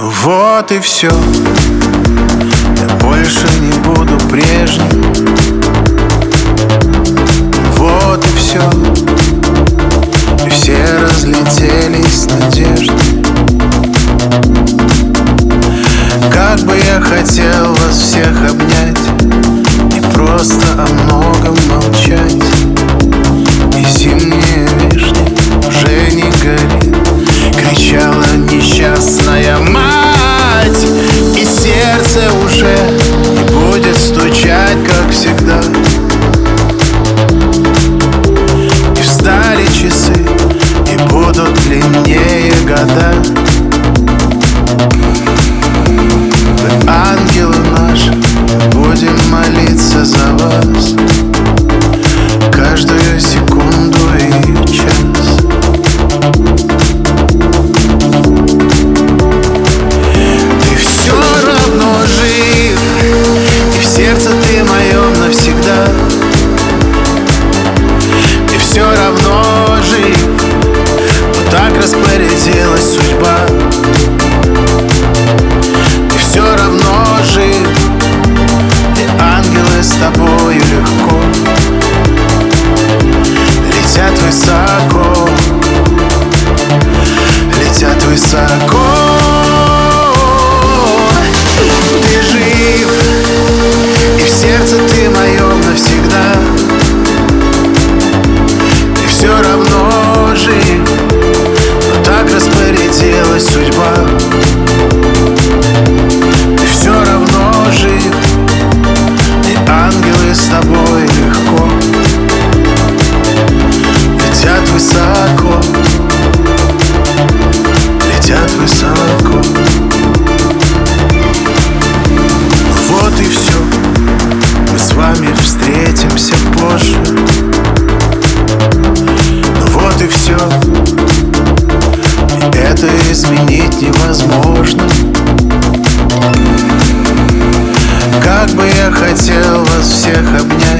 Ну вот и все Я больше не буду прежним. Вот и все И все разлетелись надежды. Как бы я хотел вас всех обнять И просто о многом молчать. душе И будет стучать, как всегда. И встали часы, и будут длиннее года. изменилась судьба. изменить невозможно. Как бы я хотел вас всех обнять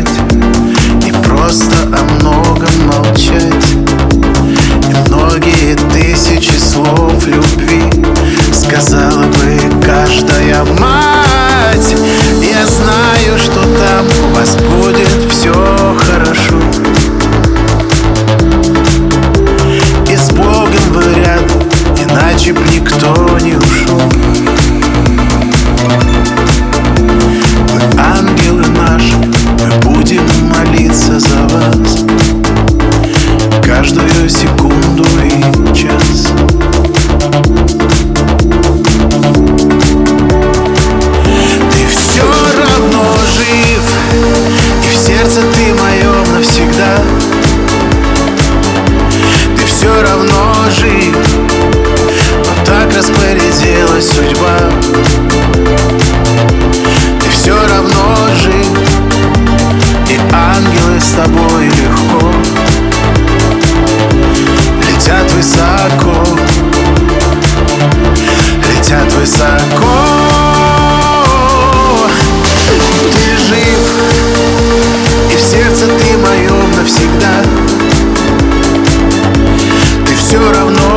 судьба. Ты все равно жив И ангелы с тобой легко Летят высоко Летят высоко. Ты жив И в сердце ты моем навсегда. Ты все равно